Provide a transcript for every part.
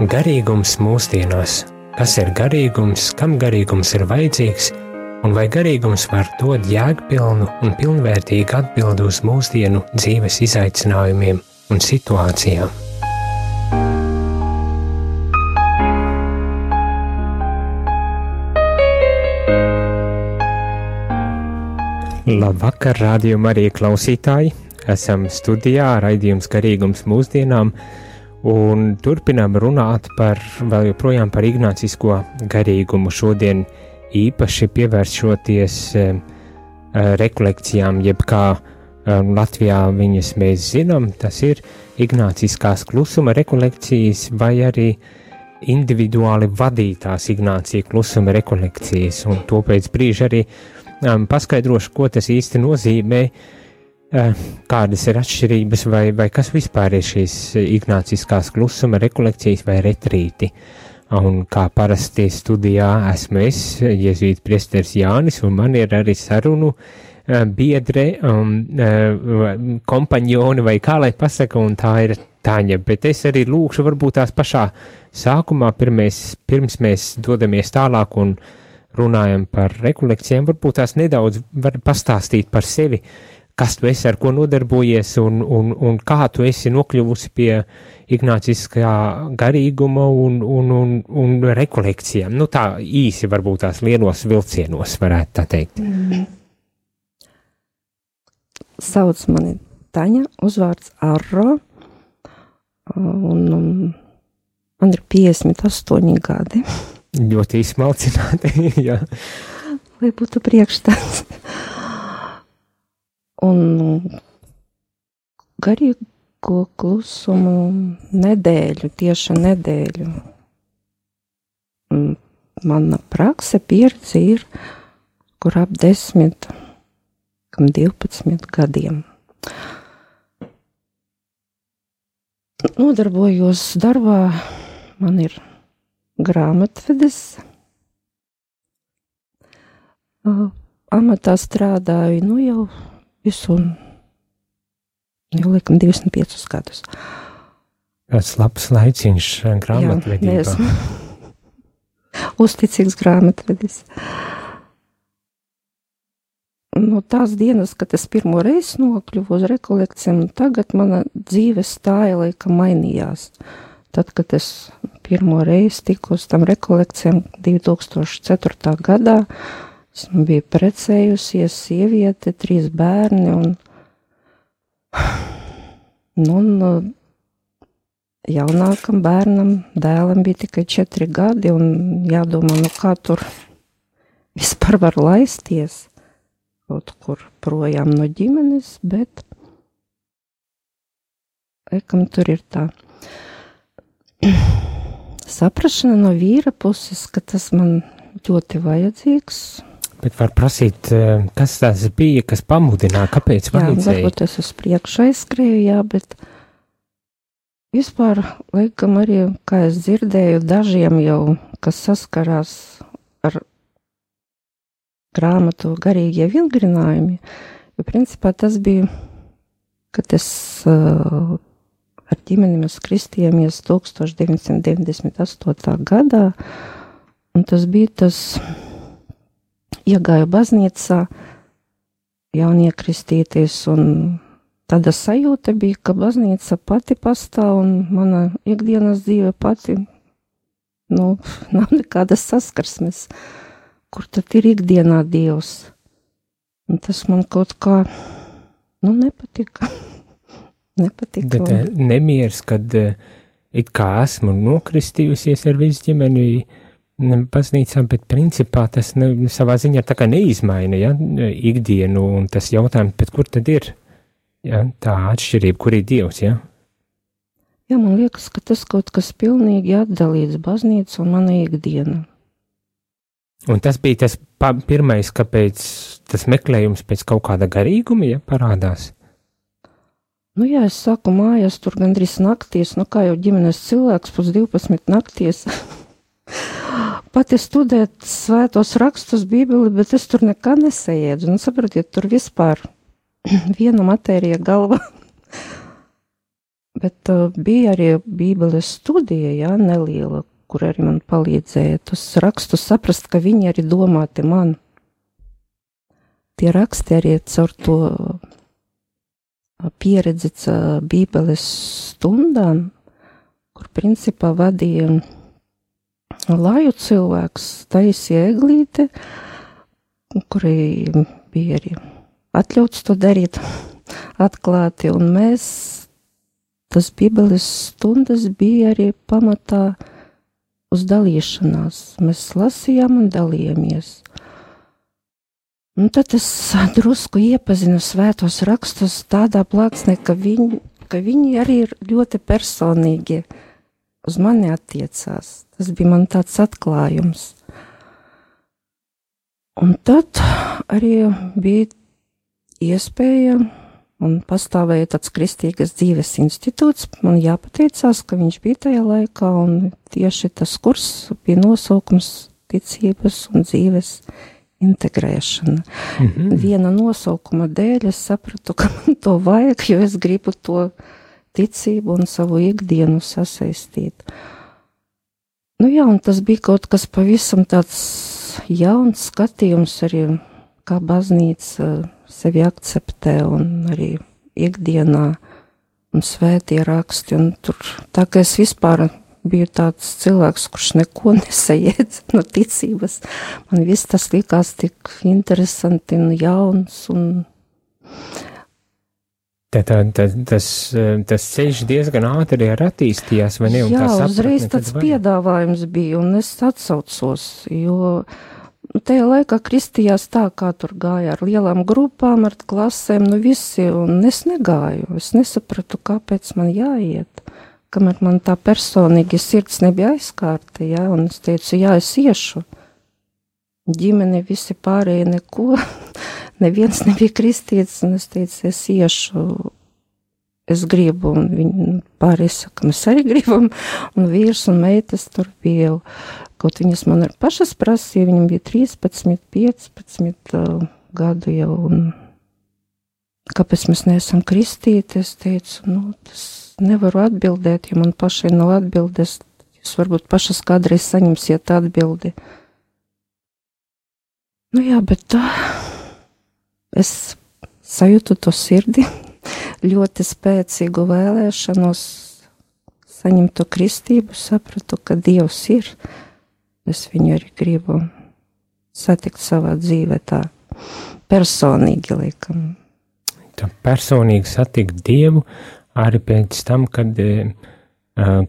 Garīgums mūsdienās. Kas ir garīgums, kam garīgums ir vajadzīgs, un vai garīgums var dot jēgpilnu un pilnvērtīgu atbildi uz mūsdienu dzīves izaicinājumiem un situācijām? Labvakar, rādījumā arī klausītāji! Esam studijā, raidījums garīgums mūsdienām, un turpinām runāt par vēl joprojām par ignācisko garīgumu. Šodien īpaši pievēršoties e, rekolekcijām, jeb kā e, Latvijā viņas mēs zinām, tas ir ignāciskās klusuma rekolekcijas vai arī individuāli vadītās ignācija klusuma rekolekcijas, un to pēc brīža arī um, paskaidrošu, ko tas īsti nozīmē, uh, kādas ir atšķirības vai, vai kas vispār ir šīs ignāciskās klusuma rekolekcijas vai retrīti. Un kā parasti studijā esmu es, Jēzus Priesteris Jānis, un man ir arī sarunu uh, biedre, um, uh, kompaņoni vai kā lai pasaka, un tā ir Tāņa, bet es arī lūkšu varbūt tās pašā sākumā, pirmais, pirms mēs dodamies tālāk un uh, runājam par rekolekcijām, varbūt tās nedaudz var pastāstīt par sevi, kas tu esi, ar ko nodarbojies un, un, un kā tu esi nokļuvusi pie ignāciskā garīguma un, un, un, un rekolekcijām. Nu tā īsi varbūt tās lielos vilcienos varētu tā teikt. Mm. Sauc mani Taņa, uzvārds Arro, un um, man ir 58 gadi. Ļoti izsmalcināti. Lai būtu priekšstats. Un garīgo klusumu nedēļu, tieši nedēļu. Mana prakse pieredze ir, kur ap 10, 12 gadiem. Nodarbojos darbā, man ir grāmatvedes amatā strādāju nu jau visu, jau laikam 25 gadus. Tas labs laiciņš grāmatvedībā. Jā, Uzticīgs grāmatvedis. No tās dienas, kad es pirmo reizi nokļuvu uz rekolekcijām, tagad mana dzīves stāja laikam mainījās. Tad, kad es pirmo reizi tiku uz tam rekolekcijām 2004. gadā. Es biju precējusies, sieviete, trīs bērni un, nu, un jaunākam bērnam, dēlam bija tikai četri gadi un jādomā, nu kā tur vispār var laisties kaut kur projām no ģimenes, bet laikam tur ir tā saprašana no vīra puses, ka tas man ļoti vajadzīgs. Bet var prasīt, eh, kas tas bija, kas pamudināja, kāpēc vajadzēja? Jā, varbūt es uz priekšu aizskrēju, jā, bet vispār, laikam arī, kā es dzirdēju, dažiem jau, kas saskarās ar grāmatu garīgie vingrinājumi, jo principā tas bija, kad es uh, ar ģimeni mēs kristījāmies 1998. gadā, un tas bija tas, iegāju baznīcā, jauniekristieties, un tāda sajūta bija, ka baznīca pati pastāv, un mana ikdienas dzīve pati, nu, nav nekādas saskarsmes, kur tad ir ikdienā Dievs. Un tas man kaut kā, nu, nepatika. nepatika. Bet un... nemieris, kad uh, it kā esmu nokristījusies ar visu ģimeni baznīcām, bet principā tas ne, savā ziņā tā kā neizmaina, ja, ikdienu un tas jautājums, bet kur tad ir, ja, tā atšķirība, kur ir Dievs, ja? Jā, man liekas, ka tas kaut kas pilnīgi atdalīts baznīca un mana ikdiena. Un tas bija tas pirmais, kāpēc tas meklējums pēc kaut kāda garīguma, ja, parādās? Nu, jā, es saku, mājās tur gandrīz naktīs, nu, kā jau ģimenes cilvēks, pus 12 nakties. Pati studēt svētos rakstus, bībeli, bet es tur nekā nesajēdzu. Nu, sapratiet, tur vispār viena matērija galva. bet uh, bija arī Bībeles studija, jā, neliela, kur arī man palīdzēja tos rakstus saprast, ka viņi arī domāti man. Tie raksti arī caur to pieredzi Bībeles stundām, kur principā vadīja laju cilvēks, taisīja eglīti, kurai bija arī atļauts to darīt atklāti, un mēs, tas Bībeles stundas bija arī pamatā uz dalīšanās. Mēs lasījām un dalījāmies. Un tad es drusku iepazinu svētos rakstus tādā plāksnē, ka viņi, ka viņi arī ir ļoti personīgi uz mani attiecās. Tas bija man tāds atklājums. Un tad arī bija iespēja un pastāvēja tāds kristīgas dzīves institūts. Man jāpateicās, ka viņš bija tajā laikā, un tieši tas kurs bija nosaukums ticības un dzīves integrēšana. Mm -hmm. Viena nosaukuma dēļ es sapratu, ka man to vajag, jo es gribu to ticību un savu ikdienu sasaistīt. Nu jā, un tas bija kaut kas pavisam tāds jauns skatījums arī, kā baznīca sevi akceptē un arī ikdienā un svētie raksti, un tur tā kā es vispār biju tāds cilvēks, kurš neko nesajēdz no ticības. Man viss tas likās tik interesanti un jauns. Un... Tā, tā, tā, tas, tas ceļš diezgan ātri arī attīstījās, vai ne? Jā, uzreiz tāds piedāvājums bija, un es atsaucos, jo tajā laikā kristījās tā, kā tur gāja ar lielām grupām, ar klasēm, nu visi, un es negāju. Es nesapratu, kāpēc man jāiet kamēr man tā personīgi sirds nebija aizkārta, ja, un es teicu, jā, es iešu. Ģimene visi pārējie neko, neviens nebija kristīts, un es teicu, es iešu, es gribu, un viņi pārējie saka, mēs arī gribam, un vīrs un meitas tur bija, kaut viņas man ar pašas prasīja, viņam bija 13, 15 uh, gadu jau, un kāpēc mēs neesam kristīti, es teicu, nu, tas nevaru atbildēt, ja man pašai nav atbildes. Jūs varbūt pašas kādreiz saņemsiet atbildi. Nu jā, bet tā es sajūtu to sirdi, ļoti spēcīgu vēlēšanos saņemt to kristību, sapratu, ka Dievs ir. Es viņu arī gribu satikt savā dzīvē tā personīgi, laikam. Tā personīgi satikt Dievu, arī pēc tam, kad, eh,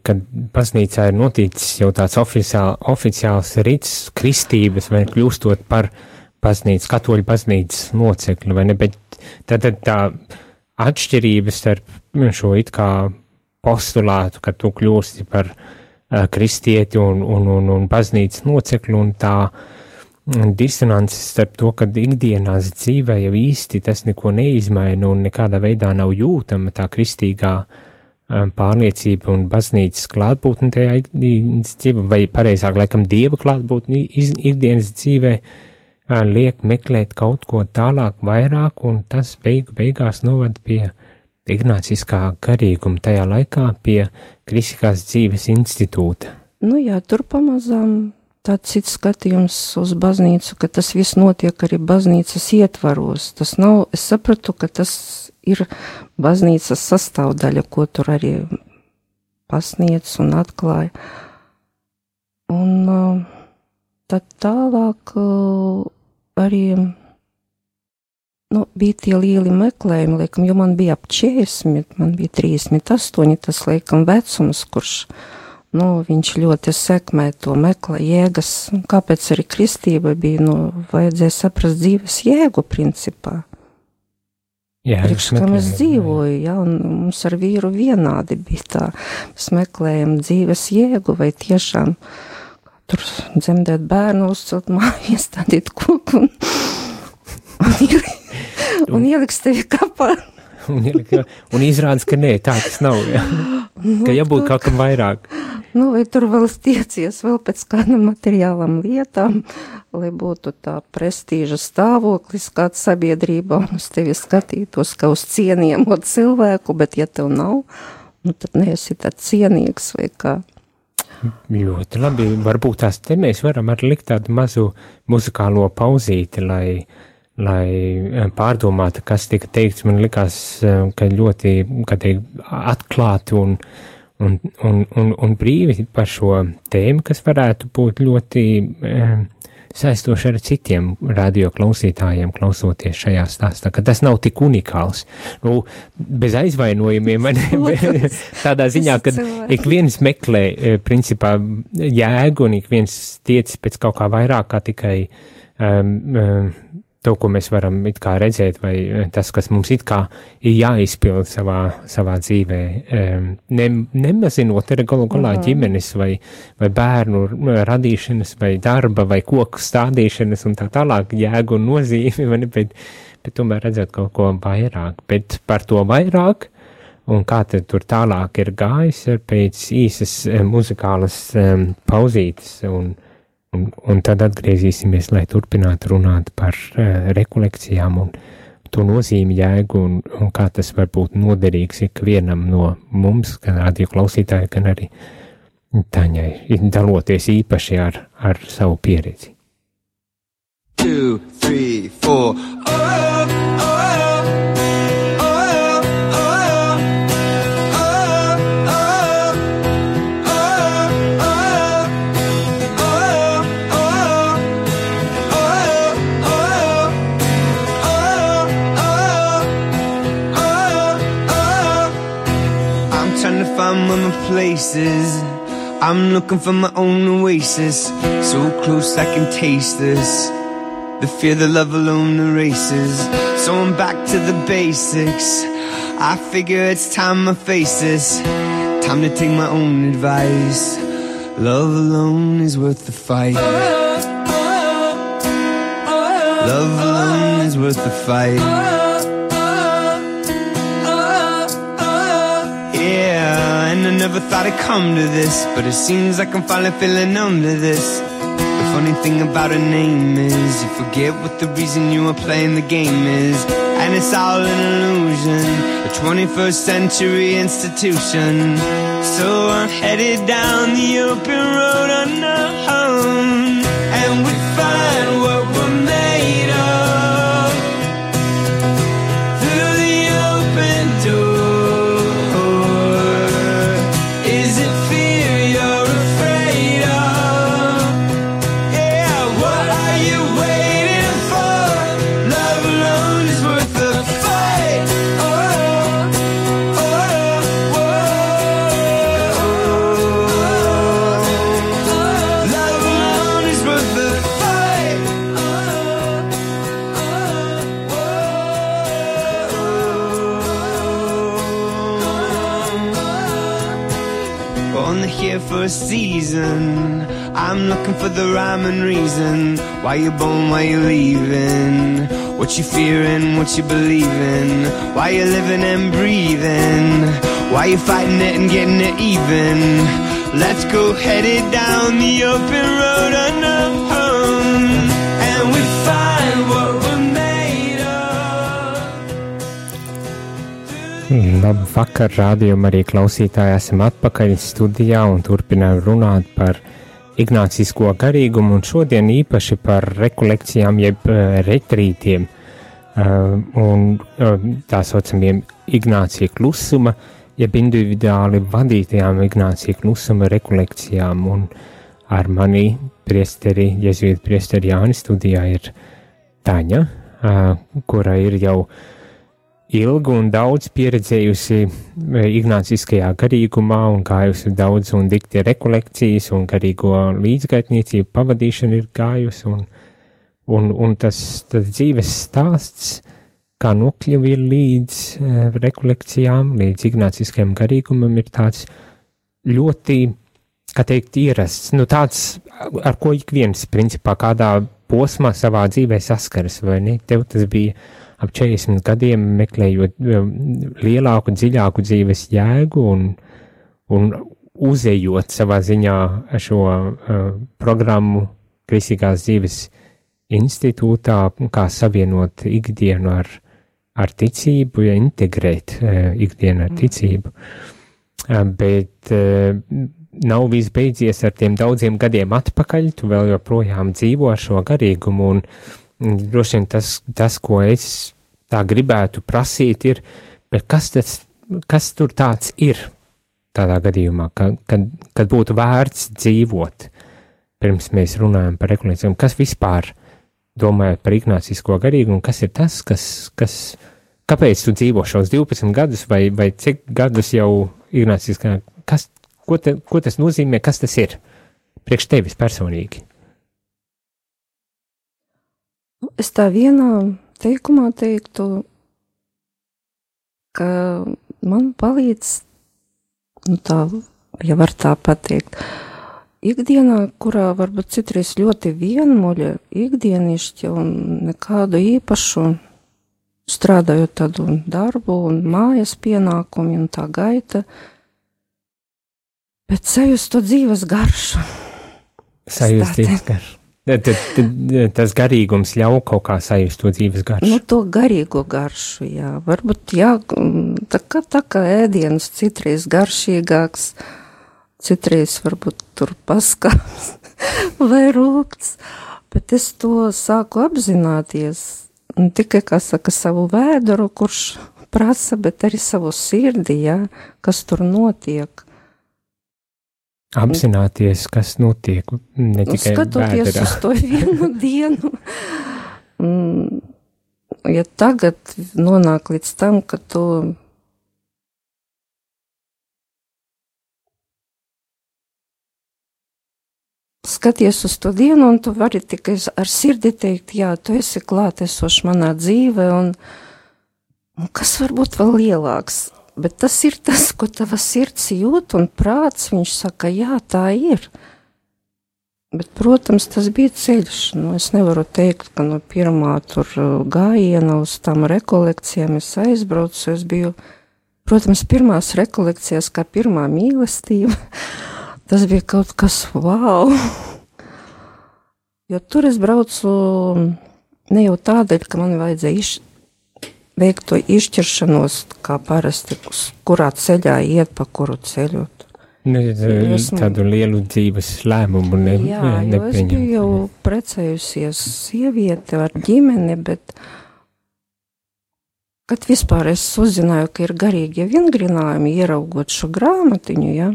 kad baznīcā ir noticis jau tāds oficiāl, oficiāls rits kristības vai kļūstot par baznīcas, katoļu baznīcas locekli, vai ne, bet tad, tad tā atšķirības starp šo it kā postulātu, ka tu kļūsti par uh, kristieti un, un, un, un baznīcas locekli un tā uh, disonances starp to, ka ikdienās dzīvē jau īsti tas neko neizmaina un nekādā veidā nav jūtama tā kristīgā um, pārliecība un baznīcas klātbūtne tajā ikdienas dzīvē, vai pareizāk, laikam, dieva klātbūtne ikdienas dzīvē, uh, liek meklēt kaut ko tālāk, vairāk, un tas beigu beigās novad pie ignāciskā garīguma tajā laikā pie kristiskās dzīves institūta. Nu jā, tur pamazām tāds cits skatījums uz baznīcu, ka tas viss notiek arī baznīcas ietvaros. Tas nav, es sapratu, ka tas ir baznīcas sastāvdaļa, ko tur arī pasniedz un atklāja. Un tad tālāk arī nu, bija tie lieli meklējumi, laikam, jo man bija ap 40, man bija 38, tas laikam vecums, kurš nu, viņš ļoti sekmē to meklē jēgas, kāpēc arī kristība bija, nu, vajadzēja saprast dzīves jēgu principā. Jā, Priekš, kam es dzīvoju, jā, un mums ar vīru vienādi bija tā, mēs meklējam dzīves jēgu, vai tiešām tur dzemdēt bērnu, uzcelt māju, iestādīt koku un, un, ielikt, un ielikt tevi kapā. un, un izrādās, ka nē, tā tas nav. Ja? Ka jābūt kaut kam vairāk. Nu, vai tur vēl stiecies vēl pēc kādam materiālam lietām, lai būtu tā prestīža stāvoklis kāds sabiedrībā un uz tevi skatītos kā uz cienījamu cilvēku, bet ja tev nav, nu tad neesi tāds cienīgs vai kā. Ļoti labi. Varbūt tās te mēs varam arī likt tādu mazu muzikālo pauzīti, lai, lai eh, pārdomātu, kas tika teikts. Man likās, eh, ka ļoti, teikt, atklāti un, un, un, un, un brīvi par šo tēmu, kas varētu būt ļoti eh, saistoši ar citiem radioklausītājiem, klausoties šajā stāstā, ka tas nav tik unikāls. Nu, bez aizvainojumiem, tādā ziņā, ka ik viens meklē, e, principā, jēgu un ik viens tiec pēc kaut kā vairāk kā tikai um, um, to, ko mēs varam redzēt, vai eh, tas, kas mums ir jāizpild savā, savā dzīvē, ne, nemazinot arī galu galā mhm. ģimenes vai, vai bērnu radīšanas vai darba vai koku stādīšanas un tā tālāk jēgu un nozīmi, ne, bet, bet tomēr redzēt kaut ko vairāk, bet par to vairāk un kā tad tur tālāk ir gājis pēc īsas eh, muzikālas um, pauzītes un, Un, un tad atgriezīsimies, lai turpinātu runāt par uh, rekolekcijām un to nozīmi jēgu un, un kā tas var būt noderīgs ikvienam no mums, gan radio klausītāji, gan arī Taņai, daloties īpaši ar, ar savu pieredzi. Two, three, four. Oh. Places. I'm looking for my own oasis, so close I can taste this. The fear, the love alone erases. So I'm back to the basics. I figure it's time I face this. Time to take my own advice. Love alone is worth the fight. Love alone is worth the fight. Never thought I'd come to this But it seems like I'm finally feeling to this. The funny thing about a name is You forget what the reason you are playing the game is. And it's all an illusion A 21st century institution. So I'm headed down the open road unknown I'm looking for the rhyme and reason. Why you born, why you leaving? What you fearing, what you believing? Why you living and breathing? Why you fighting it and getting it even? Let's go headed down the open road unknown. And we find what we're made of. Labvakar, rādījumā arī klausītāji esam atpakaļ studijā un turpinām runāt par ignācisko garīgumu un šodien īpaši par rekolekcijām jeb uh, retrītiem. Uh, un uh, tā saucamiem ignācija klusuma, jeb individuāli vadītajām ignācija klusuma rekolekcijām. Un ar mani priesteri, jezuītu priesteri Jāni studijā ir Taņa, kura ir jau uh, ilgu un daudz pieredzējusi e, ignāciskajā garīgumā un gājusi daudz un dikti rekolekcijas un garīgo līdzgaitniecību pavadīšanu ir gājusi un, un, un tas, tas dzīves stāsts, kā nokļuvi līdz uh, rekolekcijām, līdz ignāciskajam garīgumam ir tāds ļoti, kā teikt, ierasts, nu tāds, ar ko ik viens, principā, kādā posmā savā dzīvē saskaras, vai ne? Tev tas bija ap 40 gadiem meklējot um, lielāku, dziļāku dzīves jēgu un, un uzejot savā ziņā šo uh, programmu Kristīgās dzīves institūtā, kā savienot ikdienu ar, ar ticību, ja integrēt uh, ikdienu ar ticību. bet nav viss beidzies ar tiem daudziem gadiem atpakaļ, tu vēl joprojām dzīvo ar šo garīgumu, un droši vien tas, tas, ko es tā gribētu prasīt, ir, kas, tas, kas tur tāds ir tādā gadījumā, ka, kad, kad būtu vērts dzīvot, pirms mēs runājam par rekolekcijām, kas vispār, domājot par ignācisko garīgumu, kas ir tas, kas, kas, kāpēc tu dzīvo šos 12 gadus, vai, vai cik gadus jau ignāciskā, kas, Ko, te, ko tas nozīmē, kas tas ir priekš tevis personīgi? Nu, es tā vienā teikumā teiktu, ka man palīdz, nu tā, ja var tā pateikt, ikdienā, kurā varbūt citreiz ļoti vienmuļa, ikdienišķa un nekādu īpašu, strādājot tādu darbu un mājas pienākumi un tā gaita, bet sajust to dzīves garšu. Sajust dzīves garšu. Tad, tad, tas garīgums ļauj kaut kā sajust to dzīves garšu. Nu, to garīgo garšu, jā. Varbūt, jā, tā kā, tā kā ēdienas citreiz garšīgāks, citreiz varbūt tur paskāps vai rūpts, bet es to sāku apzināties. Ne tikai, kā saka, savu vēduru, kurš prasa, bet arī savu sirdi, jā, kas tur notiek apzināties, kas notiek. Ne nu, tikai skatoties vēderā. uz to vienu dienu. Mm, ja tagad nonāk līdz tam, ka tu skaties uz to dienu, un tu vari tikai ar sirdi teikt, jā, tu esi klātesošs manā dzīvē, un, un kas var būt vēl lielāks? Bet tas ir tas, ko tava sirds jūt un prāts. Viņš saka, jā, tā ir. Bet, protams, tas bija ceļš. Nu, es nevaru teikt, ka no pirmā tur uh, gājiena uz tām rekolekcijām es aizbraucu. Es biju, protams, pirmās rekolekcijās kā pirmā mīlestība. tas bija kaut kas wow! Jo tur es braucu ne jau tādēļ, ka man vajadzēja izšķirt veikt to izšķiršanos, kā parasti, kurā ceļā iet, pa kuru ceļu. Ne, esmu, tādu lielu dzīves lēmumu ne, jā, ne, jo es biju jau precējusies sieviete ar ģimeni, bet kad vispār es uzzināju, ka ir garīgie vingrinājumi, ieraugot šo grāmatiņu, jā,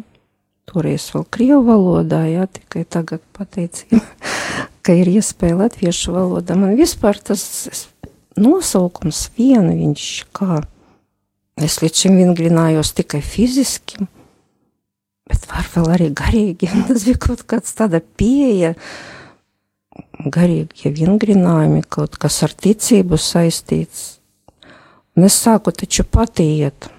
toreiz vēl krievu valodā, jā, tikai tagad pateicība, ka ir iespēja latviešu valodā, man vispār tas, es nosaukums viena viņš kā. Es līdz šim vingrinājos tikai fiziski, bet var vēl arī garīgi. Tas bija kaut kāds tāda pieeja, garīgie vingrinājumi, kaut kas ar ticību saistīts. Un es sāku taču patiet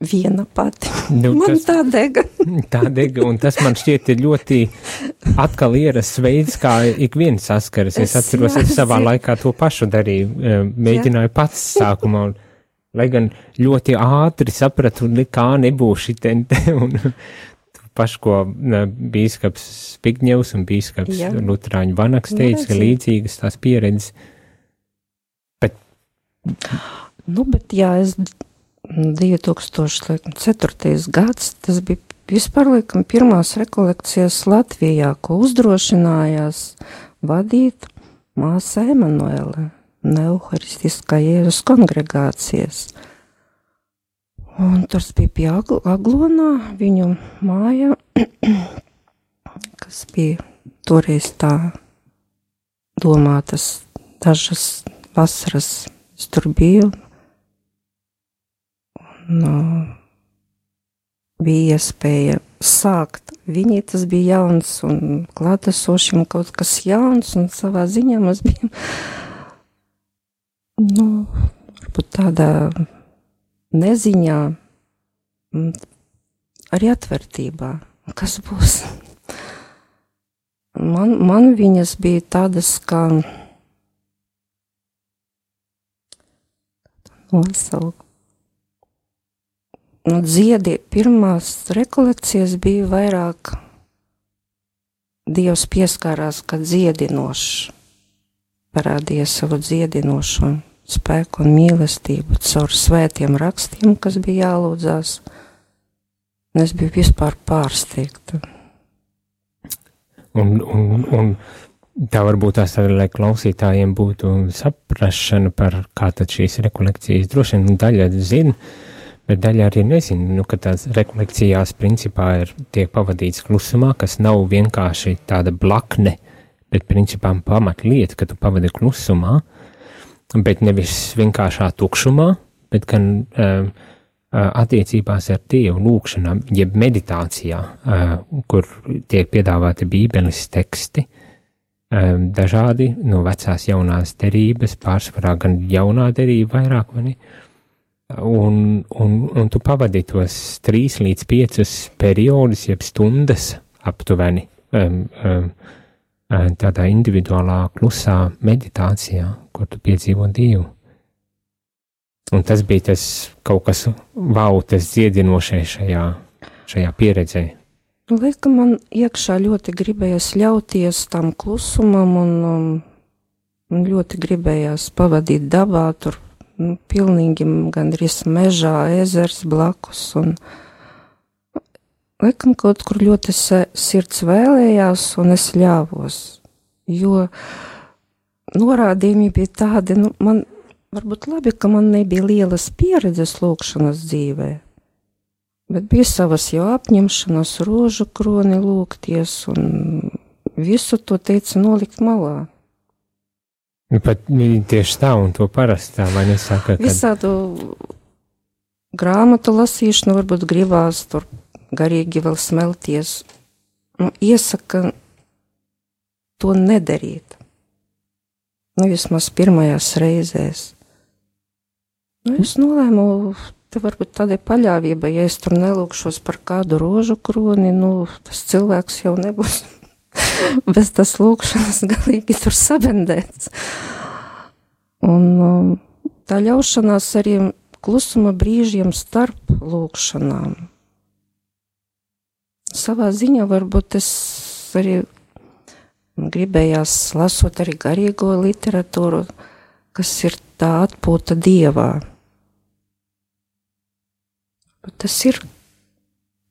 viena pati. Nu, man tas, tā dega. tā dega, un tas man šķiet ir ļoti atkal ierasts veids, kā ik viens saskaras. Es, es atceros, es savā laikā to pašu darīju, e, mēģināju jā. pats sākumā, un, lai gan ļoti ātri sapratu, kā nebūs šitente, un pašu, ko bīskaps Spigņevs un bīskaps jā. Lutrāņu Vanaks teica, ka līdzīgas tās pieredzes. Bet, nu, bet jā, es 2004. gads, tas bija vispār laikam pirmās rekolekcijas Latvijā, ko uzdrošinājās vadīt māsa Emanuele, Neuharistiskā Jēzus kongregācijas. Un tas bija pie Aglonā, viņu māja, kas bija toreiz tā domātas dažas vasaras. Es tur biju, nu, bija iespēja sākt. Viņai tas bija jauns un klātesošiem kaut kas jauns, un savā ziņā mums bija, nu, varbūt tādā neziņā, arī atvērtībā, kas būs. Man, man viņas bija tādas, kā nosaukt nu, dziedi, pirmās rekolekcijas bija vairāk Dievs pieskārās, ka dziedinošs, parādīja savu dziedinošo spēku un mīlestību caur svētiem rakstiem, kas bija jālūdzās. Es biju vispār pārsteigta. Un, un, un tā varbūt tās, lai klausītājiem būtu saprašana par kā tad šīs rekolekcijas droši vien daļa zina, bet daļa arī nezina, nu, ka tās rekolekcijās principā ir tiek pavadīts klusumā, kas nav vienkārši tāda blakne, bet principā pamatlieta, ka tu pavadi klusumā, bet nevis vienkāršā tukšumā, bet gan uh, attiecībās ar Dievu, lūkšanā, jeb meditācijā, kur tiek piedāvāti Bībeles teksti, dažādi no vecās jaunās derības, pārsvarā gan jaunā derība vairāk, vai ne? Un, un, un tu pavadi tos trīs līdz piecus periodus, jeb stundas aptuveni, um, um, tādā individuālā klusā meditācijā, kur tu piedzīvo Dievu. Un tas bija tas kaut kas wow, tas dziedinošais šajā, šajā pieredzē. Laikam man iekšā ļoti gribējās ļauties tam klusumam un, um, un ļoti gribējās pavadīt dabā, tur nu, pilnīgi gandrīz mežā, ezers blakus. Un, laikam kaut kur ļoti sirds vēlējās, un es ļāvos, jo norādījumi bija tādi, nu, man Varbūt labi, ka man nebija lielas pieredzes lūkšanas dzīvē, bet bija savas jau apņemšanas, rožu kroni lūgties un visu to teica nolikt malā. Pat tieši tā, un to parasti tā, vai nesaka, ka. Visādu grāmatu lasīšanu varbūt gribās tur garīgi vēl smelties. Nu, iesaka to nedarīt. Nu, vismaz pirmajās reizēs. Nu, es nolēmu, te varbūt tādai paļāvībai, ja es tur nelūkšos par kādu rožu kroni, nu, tas cilvēks jau nebūs bez tas lūkšanas galīgi tur sabendēts. Un tā ļaušanās arī klusuma brīžiem starp lūkšanām. Savā ziņā varbūt es arī gribējās lasot arī garīgo literatūru, kas ir tā atpūta dievā. Tas ir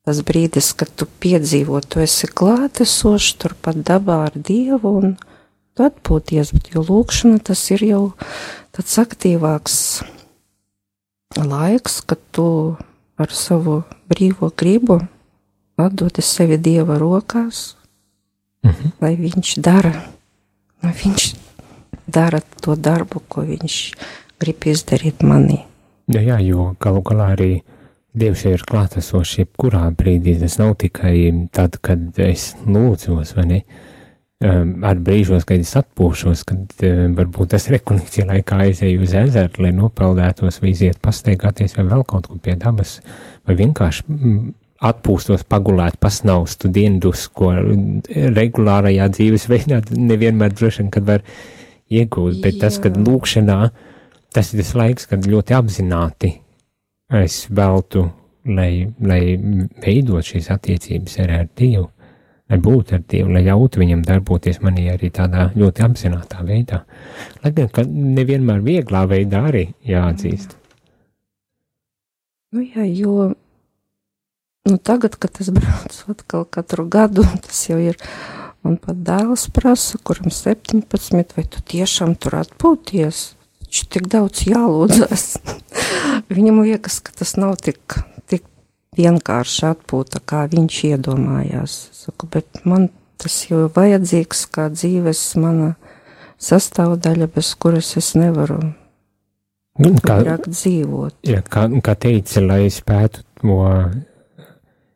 tas brīdis, kad tu piedzīvo, tu esi klātesošs turpat dabā ar Dievu un tu atpūties, bet jo lūkšana tas ir jau tāds aktīvāks laiks, kad tu ar savu brīvo gribu atdodi sevi Dieva rokās, mhm. lai viņš dara, lai viņš dara to darbu, ko viņš grib izdarīt manī. Jā, jā jo galu galā arī Dievs ir klātesošs jebkurā brīdī. Tas nav tikai tad, kad es lūdzos, vai ne? Um, ar brīžos, kad es atpūšos, kad um, varbūt tas rekolekcija laikā aizēju uz ezeru, lai nopeldētos, vai iziet pastaigāties, vai vēl kaut kur pie dabas, vai vienkārši mm, atpūstos, pagulēt, pasnaustu diendus, ko regulārajā dzīvesveidā nevienmēr droši vien, kad var iegūt, bet Jā. tas, kad lūkšanā, tas ir tas laiks, kad ļoti apzināti es veltu, lai, lai veidot šīs attiecības arī ar Dievu, lai būtu ar Dievu, lai ļautu viņam darboties manī arī tādā ļoti apzinātā veidā. Lai gan, ka nevienmēr vieglā veidā arī jāatzīst. Nu jā, jo nu tagad, kad es braucu atkal katru gadu, tas jau ir, un pat dēls prasa, kuram 17, vai tu tiešām tur atpūties? Taču tik daudz jālūdzas. Viņam liekas, ka tas nav tik, tik vienkārši atpūta, kā viņš iedomājās. Saku, bet man tas jau ir vajadzīgs kā dzīves mana sastāvdaļa, bez kuras es nevaru nu, kā, dzīvot. Jā, kā, kā teica, lai spētu to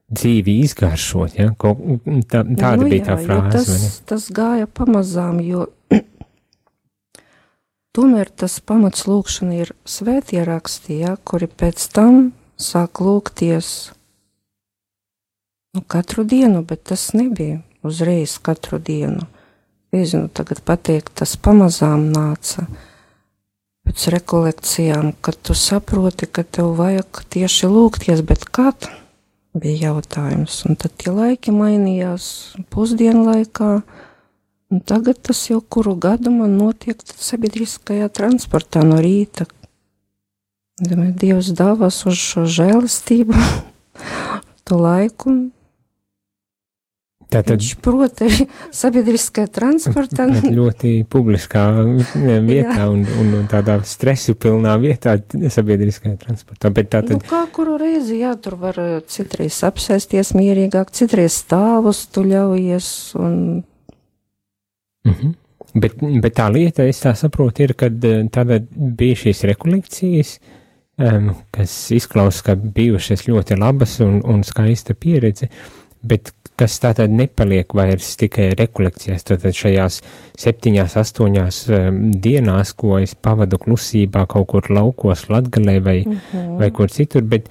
dzīvi izgaršot, ja? Ko, tā, tāda nu, bija jā, tā frāze. Tas, tas gāja pamazām, jo Tomēr tas pamats lūkšana ir svētie raksti, ja, kuri pēc tam sāk lūgties nu, katru dienu, bet tas nebija uzreiz katru dienu. Nezinu, tagad pateikt, tas pamazām nāca. Pēc rekolekcijām, kad tu saproti, ka tev vajag tieši lūgties, bet kad? Bija jautājums, un tad tie laiki mainījās pusdienu laikā Un tagad tas jau kuru gadu man notiek sabiedriskajā transportā no rīta. Dievs dāvās uz šo žēlastību, to laiku. Tātad Viņš prot arī sabiedriskajā transportā. ļoti publiskā vietā un, un, un tādā stresu pilnā vietā sabiedriskajā transportā. Bet Nu, tātad, kā kuru reizi, jā, tur var eh, citreiz apsēsties mierīgāk, citreiz stāvus tu ļaujies un mhm. bet, bet tā lieta, es tā saprotu, ir, kad eh, tāda bija šīs rekolekcijas, um, kas izklausās, ka bijušas ļoti labas un, un skaista pieredze, bet kas tātad nepaliek vairs tikai rekolekcijās, tātad šajās septiņās, astoņās um, dienās, ko es pavadu klusībā kaut kur laukos, latgalē vai, Mhm. vai kur citur, bet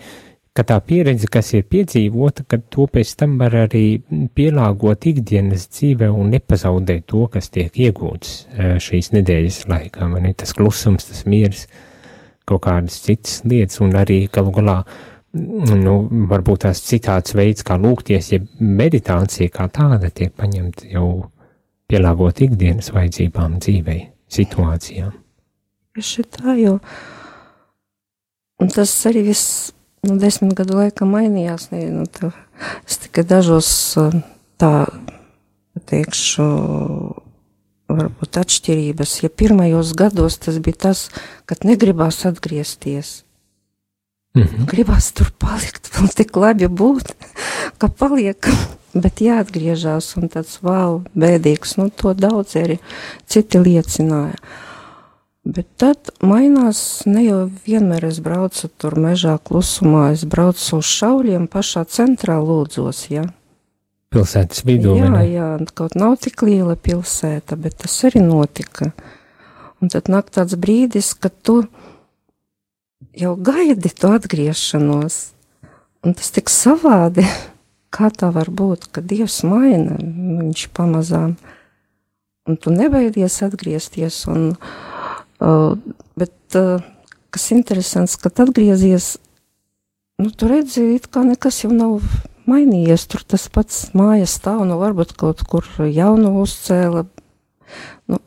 ka tā pieredze, kas ir piedzīvota, ka to pēc tam var arī pielāgot ikdienas dzīvē un nepazaudēt to, kas tiek iegūts eh, šīs nedēļas laikā, vai ne, tas klusums, tas miers, kaut kādas citas lietas, un arī galu galā, nu, varbūt tās citāds veids, kā lūgties, ja meditācija kā tāda tiek paņemta jau pielāgot ikdienas vajadzībām dzīvei, situācijām. tieši tā, jo un tas arī viss, nu, desmit gadu laikā mainījās, ne, nu, tā, es tikai dažos tā, teikšu, varbūt atšķirības, ja pirmajos gados tas bija tas, kad negribās atgriezties. Mhm. Gribās tur palikt, vēl tik labi būt, ka paliek, bet jāatgriežas un tāds wow, bēdīgs. Nu, to daudz arī citi liecināja. Bet tad mainās, ne jau vienmēr es braucu tur mežā klusumā, es braucu uz šauļiem pašā centrā lūdzos, ja. Pilsētas vidū, Jā, ne? jā, kaut nav tik liela pilsēta, bet tas arī notika. Un tad nāk tāds brīdis, kad tu jau gaidi to atgriešanos, un tas tik savādi, kā tā var būt, ka Dievs maina, viņš pamazām, un tu nebaidies atgriezties, un, uh, bet, uh, kas interesants, kad atgriezies, nu, tu redzi, it kā nekas jau nav mainījies, tur tas pats mājas stāv, nu, varbūt kaut kur jaunu uzcēla, nu,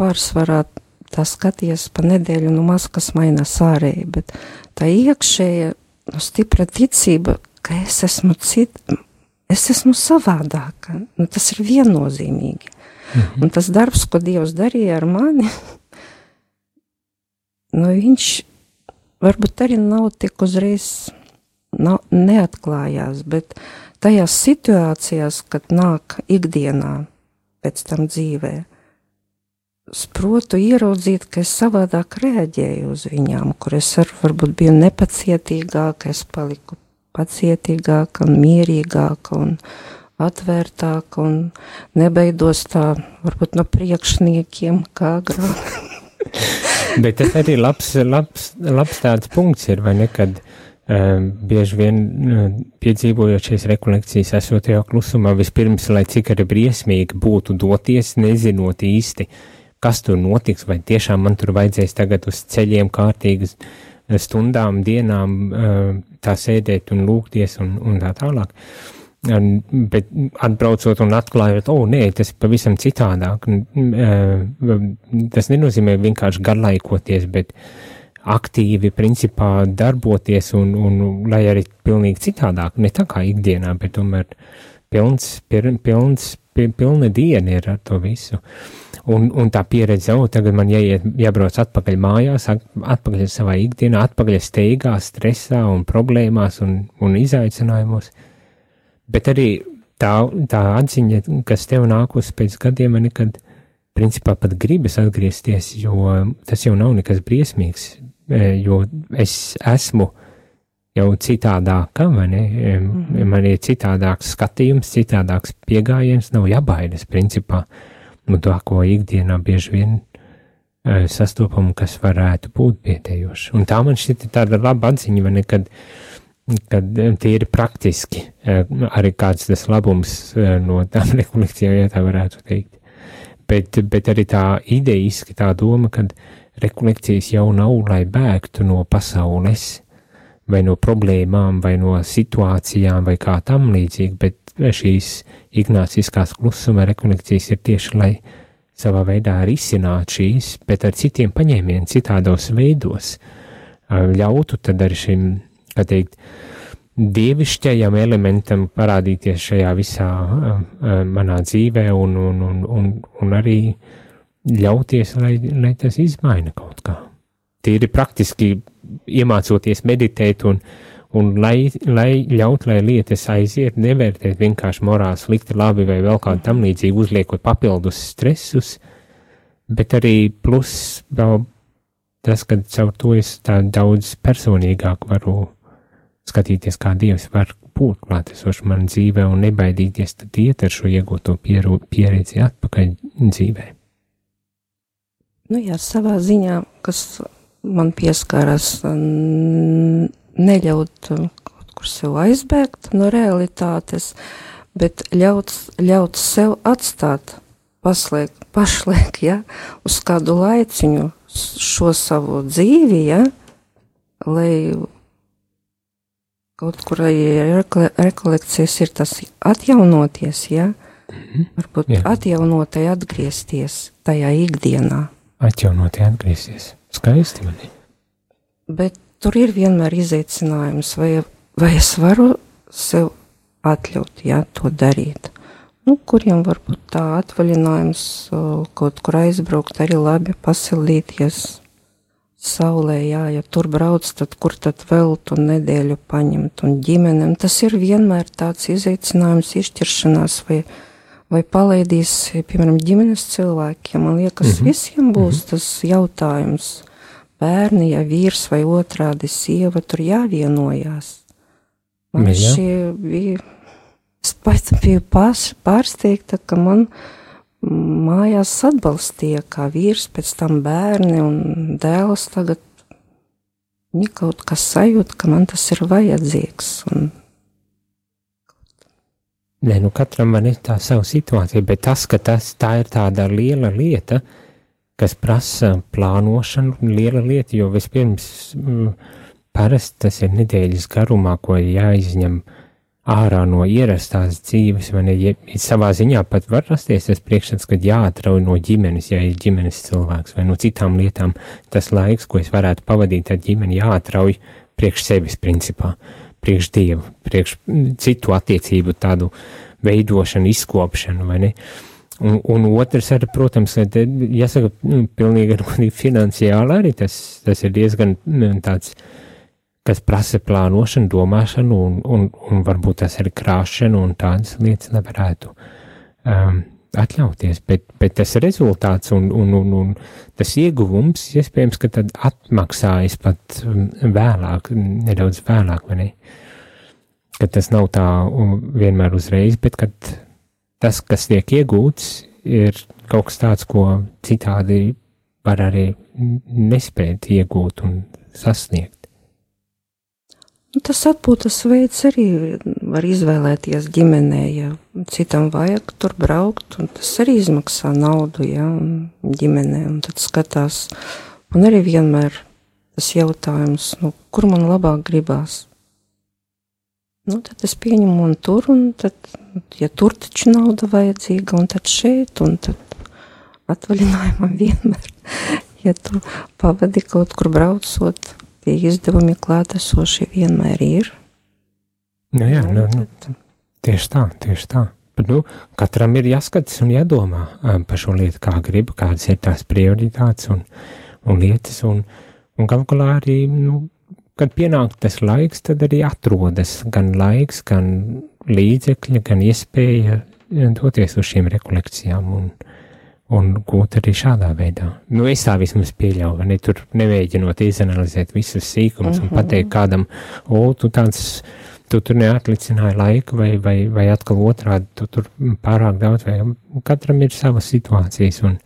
pārsvarā tā skaties pa nedēļu, nu, maz kas mainās ārēji, bet tā iekšēja, nu, stipra ticība, ka es esmu cita, es esmu savādāka, nu, tas ir viennozīmīgi. Mhm. Un tas darbs, ko Dievs darīja ar mani, nu, viņš varbūt arī nav tik uzreiz nav, neatklājās, bet tajās situācijās, kad nāk ikdienā, pēc tam dzīvē, es protu ieraudzīt, ka es savādāk reaģēju uz viņām, kur es ar, varbūt biju nepacietīgāka, es paliku pacietīgāka un mierīgāka un atvērtāka un nebeidos tā, varbūt no priekšniekiem, kā agrāk. Bet tas arī labs, labs, labs tāds punkts ir, vai ne, kad uh, bieži vien uh, piedzīvojot šīs rekolekcijas esot jau klusumā, vispirms, lai cik arī briesmīgi būtu doties, nezinot īsti, kas tur notiks, vai tiešām man tur vajadzēs tagad uz ceļiem kārtīgas stundām, dienām uh, tā sēdēt un lūgties un, un tā tālāk. Un, bet atbraucot un atklājot, o, oh, nē, tas ir pavisam citādāk. Un, uh, tas nenozīmē vienkārši garlaikoties, bet aktīvi, principā, darboties un, un lai arī pilnīgi citādāk, ne tā kā ikdienā, bet tomēr pilns, pilns, pil, pilna diena ir ar to visu. Un, un tā pieredze, o, tagad man jāiet, jābrauc atpakaļ mājās, atpakaļ savā ikdienā, atpakaļ steigā, stresā un problēmās un, un izaicinājumos. Bet arī tā, tā atziņa, kas tev nākus pēc gadiem, ir, kad principā pat gribas atgriezties, jo tas jau nav nekas briesmīgs, jo es esmu jau citādāka, vai ne? Mm -hmm. Man ir citādāks skatījums, citādāks pieejams, nav jābaidās, principā, no tā, ko ikdienā bieži vien uh, sastopam, kas varētu būt pietējoši. Un tā man šķiet tāda laba atziņa, vai ne, kad, kad tīri praktiski uh, arī kāds tas labums uh, no tām rekolekcijām, ja tā varētu teikt. Bet, bet arī tā ideiski tā doma, kad rekolekcijas jau nav, lai bēgtu no pasaules, vai no problēmām, vai no situācijām, vai kā tam līdzīgi, bet šīs ignāciskās klusuma rekolekcijas ir tieši, lai savā veidā risinātu šīs, bet ar citiem paņēmieniem, citādos veidos, ļautu tad arī šim, teikt, dievišķajam elementam parādīties šajā visā uh, uh, manā dzīvē un, un, un, un, un arī ļauties, lai, lai tas izmaina kaut kā. Tīri praktiski iemācoties meditēt un, un lai, lai ļaut, lai lietas aiziet, nevērtēt vienkārši morāli slikti, labi vai vēl kādu tam līdzīgu, uzliekot papildus stresus, bet arī plus vēl tas, ka caur to es tā daudz personīgāk varu skatīties, kā Dievs var būt klātesošs man dzīvē un nebaidīties tad iet ar šo iegūto pieredzi atpakaļ dzīvē. Nu jā, savā ziņā, kas man pieskārās, neļaut kaut kur sev aizbēgt no realitātes, bet ļaut, ļaut sev atstāt, paslēgt, pašliek, ja, uz kādu laiciņu šo savu dzīvi, ja, lai kaut kur rekolekcijas ir tas atjaunoties, ja? Mm -hmm. Varbūt Jā. atjaunotai atgriezties tajā ikdienā. Atjaunotai atgriezties. Skaisti man. Bet tur ir vienmēr izaicinājums, vai, vai es varu sev atļaut, ja, to darīt. Nu, kuriem varbūt tā atvaļinājums kaut kur aizbraukt, arī labi pasildīties, saulē, jā, ja tur brauc, tad kur tad vēl tu nedēļu paņemt un ģimenem. Tas ir vienmēr tāds izaicinājums izšķiršanās vai, vai palaidīs, piemēram, ģimenes cilvēkiem. Man liekas, mm -hmm. visiem būs mm -hmm. tas jautājums. Bērni, ja vīrs vai otrādi sieva, tur jāvienojās. Man Jā. šie bija, es pats biju pārsteigta, ka man mājās atbalstīja, kā vīrs, pēc tam bērni un dēls tagad. Viņi kaut kas sajūt, ka man tas ir vajadzīgs. Un... Nē, nu katram ir tā sava situācija, bet tas, ka tas, tā ir tāda liela lieta, kas prasa plānošanu, liela lieta, jo vispirms mm, parasti tas ir nedēļas garumā, ko jāizņem uh, ārā no ierastās dzīves, vai ne? Ja, savā ziņā pat var rasties tas priekšstats, ka jāatrauj no ģimenes, ja ir ģimenes cilvēks, vai no citām lietām. Tas laiks, ko es varētu pavadīt ar ģimeni, jāatrauj priekš sevis, principā, priekš dievu, priekš citu attiecību tādu veidošanu, izkopšanu, vai ne? Un, un otrs, ar, protams, jāsaka, nu, pilnīgi finansiāli arī tas, tas ir diezgan tāds kas prasa plānošanu, domāšanu, un, un, un varbūt tas ir krāšana un tādas lietas nevarētu um, atļauties. Bet, bet tas rezultāts un, un, un, un tas ieguvums iespējams, ka tad atmaksājas pat um, vēlāk, nedaudz vēlāk, vai ne? Ka tas nav tā vienmēr uzreiz, bet kad tas, kas tiek iegūts, ir kaut kas tāds, ko citādi var arī nespēt iegūt un sasniegt. Nu, tas atpūtas veids arī var izvēlēties ģimenē, ja citam vajag tur braukt, un tas arī izmaksā naudu, ja, ģimenē, un tad skatās, un arī vienmēr tas jautājums, nu, kur man labāk gribās. Nu, tad es pieņemu un tur, un tad, ja tur taču nauda vajadzīga, un tad šeit, un tad atvaļinājumā vienmēr, ja tu pavadi kaut kur braucot, tie izdevumi klātesoši vienmēr ir. Nu, jā, nu, nu, tieši tā, tieši tā. Bet, nu, katram ir jāskatās un jādomā par šo lietu, kā grib, kādas ir tās prioritātes un, un lietas. Un, un galu galā arī, nu, kad pienāk tas laiks, tad arī atrodas gan laiks, gan līdzekļi, gan iespēja doties uz šīm rekolekcijām. Un, un gūt arī šādā veidā. Nu, es tā vismaz pieļauju, ne tur nemēģinot izanalizēt visus sīkumus uh -huh. un mhm. pateikt kādam, o, tu tāds, tu tur neatlicināji laiku vai, vai, vai atkal otrādi, tu tur pārāk daudz, vai katram ir savas situācijas un,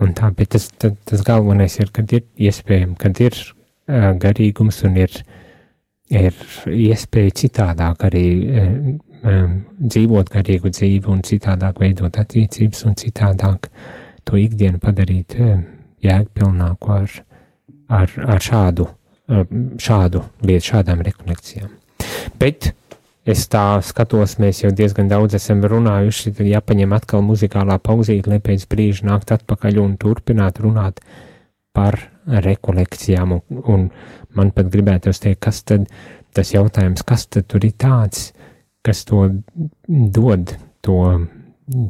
un tā, bet tas, tas, tas galvenais ir, kad ir iespējams, kad ir uh, garīgums un ir, ir iespēja citādāk arī uh, um, dzīvot garīgu dzīvi un citādāk veidot attiecības un citādāk to ikdienu padarīt um, jēgpilnāku ar, ar, ar šādu, um, šādu lietu, šādām rekolekcijām. Bet es tā skatos, mēs jau diezgan daudz esam runājuši, tad jāpaņem atkal muzikālā pauzīte, lai pēc brīža nākt atpakaļ un turpināt runāt par rekolekcijām, un, un man pat gribētu teikt, kas tad tas jautājums, kas tad tur ir tāds, kas to dod, to,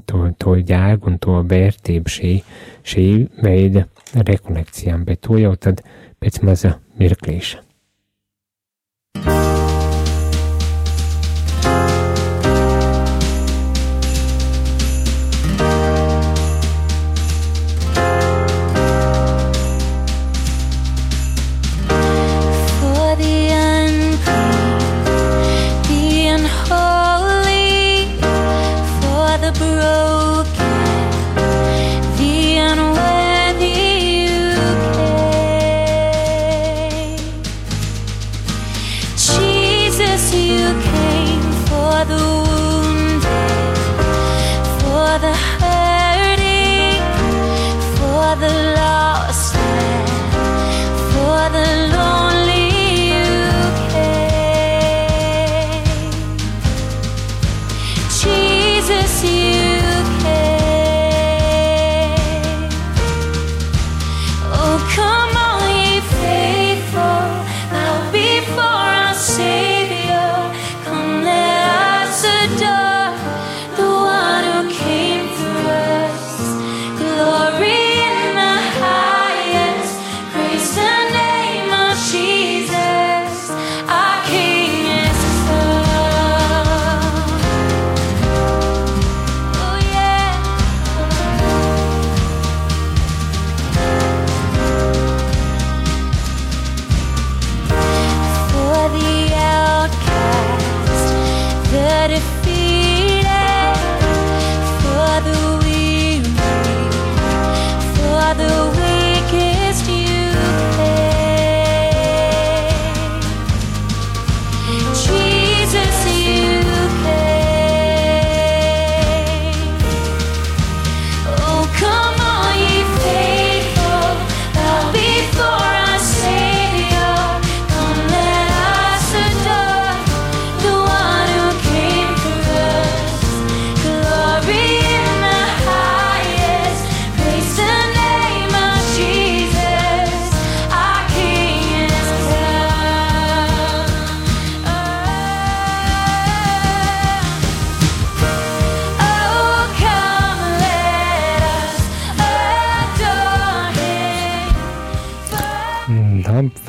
to, to jēgu un to vērtību šī, šī veida rekolekcijām, bet to jau tad pēc maza mirklīša.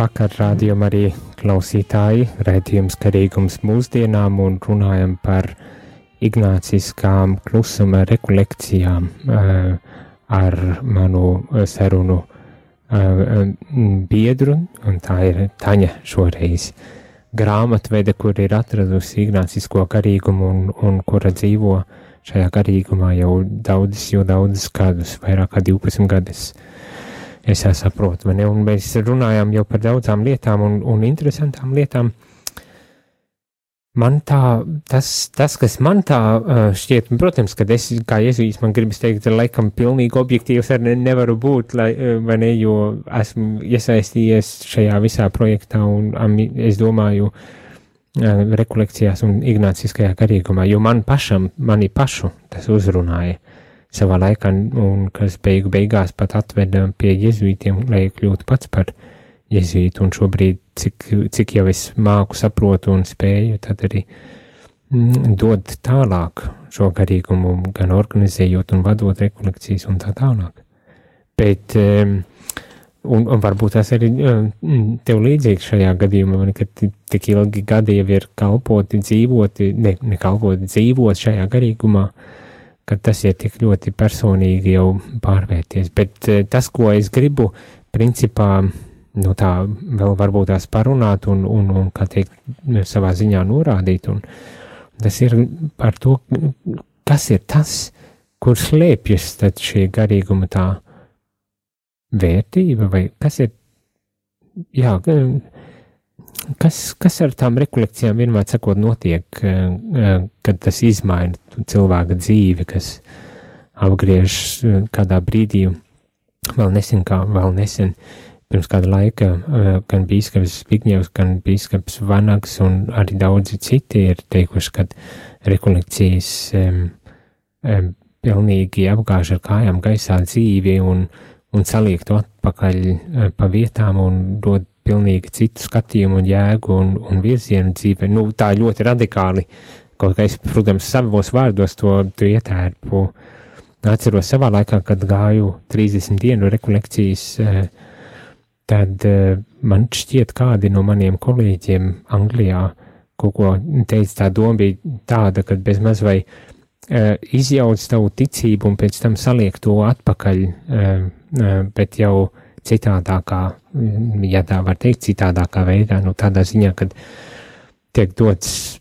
Labvakar, rādījumā arī klausītāji, redzījums karīgums mūsdienām un runājam par ignāciskām klusuma rekolekcijām uh, ar manu sarunu uh, biedru, un tā ir Taņa šoreiz grāmatvede, kur ir atradusi ignācisko karīgumu un, un kura dzīvo šajā garīgumā jau daudzas, jau daudzas gadus, vairāk kā 12 gadus. Uh, Es saprotu, mēs runājām jau par daudzām lietām un, un interesantām lietām. Man tā, tas, tas, kas man tā šķiet, protams, ka es kā jēzus, man gribas teikt, laikam pilnīgi objektīvs arī nevaru būt, lai, vai ne, jo esmu iesaistījies šajā visā projektā un es domāju rekolekcijās un ignāciskajā garīgumā, jo man pašam, mani pašu tas uzrunāja savā laikā, un kas beigu beigās pat atveda pie jezuītiem, lai kļūtu pats par jezuītu, un šobrīd, cik, cik jau es māku, saprotu un spēju, tad arī mm, dod tālāk šo garīgumu, gan organizējot un vadot rekolekcijas un tā tālāk. Bet, un, un varbūt tas arī tev līdzīgs šajā gadījumā, ka tik ilgi gadi jau ir kalpoti, dzīvoti, ne, ne kalpoti, dzīvot šajā garīgumā, uh, ka tas ir tik ļoti personīgi jau pārvērties. Bet eh, tas, ko es gribu, principā, nu tā vēl varbūt tās parunāt un, un, un kā teikt, savā ziņā norādīt, un tas ir par to, kas ir tas, kur slēpjas tad šī garīguma tā vērtība, vai kas ir, jā, Kas, kas ar tām rekolekcijām vienmēr sakot notiek, eh, eh, kad tas izmaina cilvēka dzīvi, kas apgriež eh, kādā brīdī, vēl nesen, kā vēl nesen, pirms kāda laika, gan bīskaps Zbigņevs, gan bīskaps Vanags un arī daudzi citi ir teikuši, ka rekolekcijas um, um, pilnīgi apgāž ar kājām gaisā dzīvi un, un saliek to atpakaļ pa vietām un dod pilnīgi citu skatījumu un jēgu un, un virzienu dzīvē. Nu, tā ļoti radikāli, kaut kā es, protams, savos vārdos to, to ietērpu. Atceros savā laikā, kad gāju 30 dienu rekolekcijas, tad man šķiet kādi no maniem kolēģiem Anglijā kaut ko teica, tā doma bija tāda, ka bez maz vai izjauc tavu ticību un pēc tam saliek to atpakaļ, bet jau citādākā, ja tā var teikt, citādākā veidā, nu tādā ziņā, kad tiek dots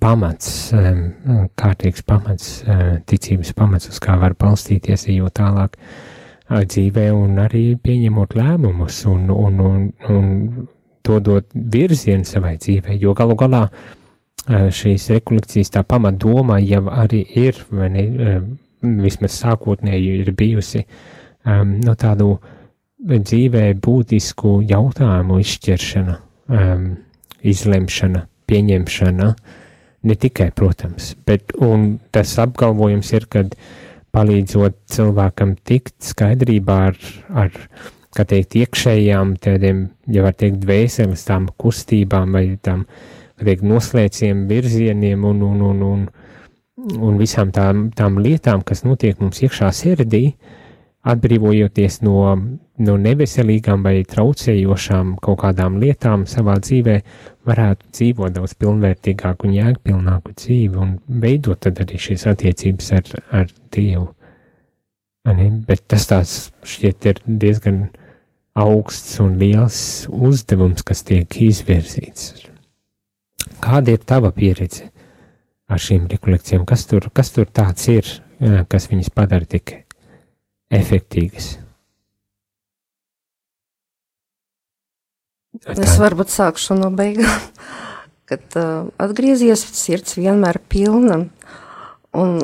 pamats, kārtīgs pamats, ticības pamats, uz kā var balstīties, ejot tālāk dzīvē un arī pieņemot lēmumus un, un, un, un dodot virzienu savai dzīvē, jo galu galā šīs rekolekcijas tā pamatdoma jau arī ir, vai ne, vismaz sākotnēji ir bijusi no tādu dzīvē būtisku jautājumu izšķiršana, um, izlemšana, pieņemšana, ne tikai, protams, bet tas apgalvojums ir, kad palīdzot cilvēkam tikt skaidrībā ar, ar kā teikt, iekšējām tādiem, ja var teikt, dvēseles tām kustībām vai tām, kā teikt, noslēciem virzieniem un, un, un, un, un visām tām, tām lietām, kas notiek mums iekšā sirdī, atbrīvojoties no, no neveselīgām vai traucējošām kaut kādām lietām savā dzīvē, varētu dzīvot daudz pilnvērtīgāku un jēgpilnāku dzīvi un veidot tad arī šīs attiecības ar, ar Dievu. Ani, bet tas tās šķiet ir diezgan augsts un liels uzdevums, kas tiek izvirzīts. Kāda ir tava pieredze ar šīm rekolekcijām? Kas tur, kas tur tāds ir, kas viņas padara tik efektīgas? Es varbūt sākšu no beigām, kad uh, atgriezies sirds vienmēr pilna un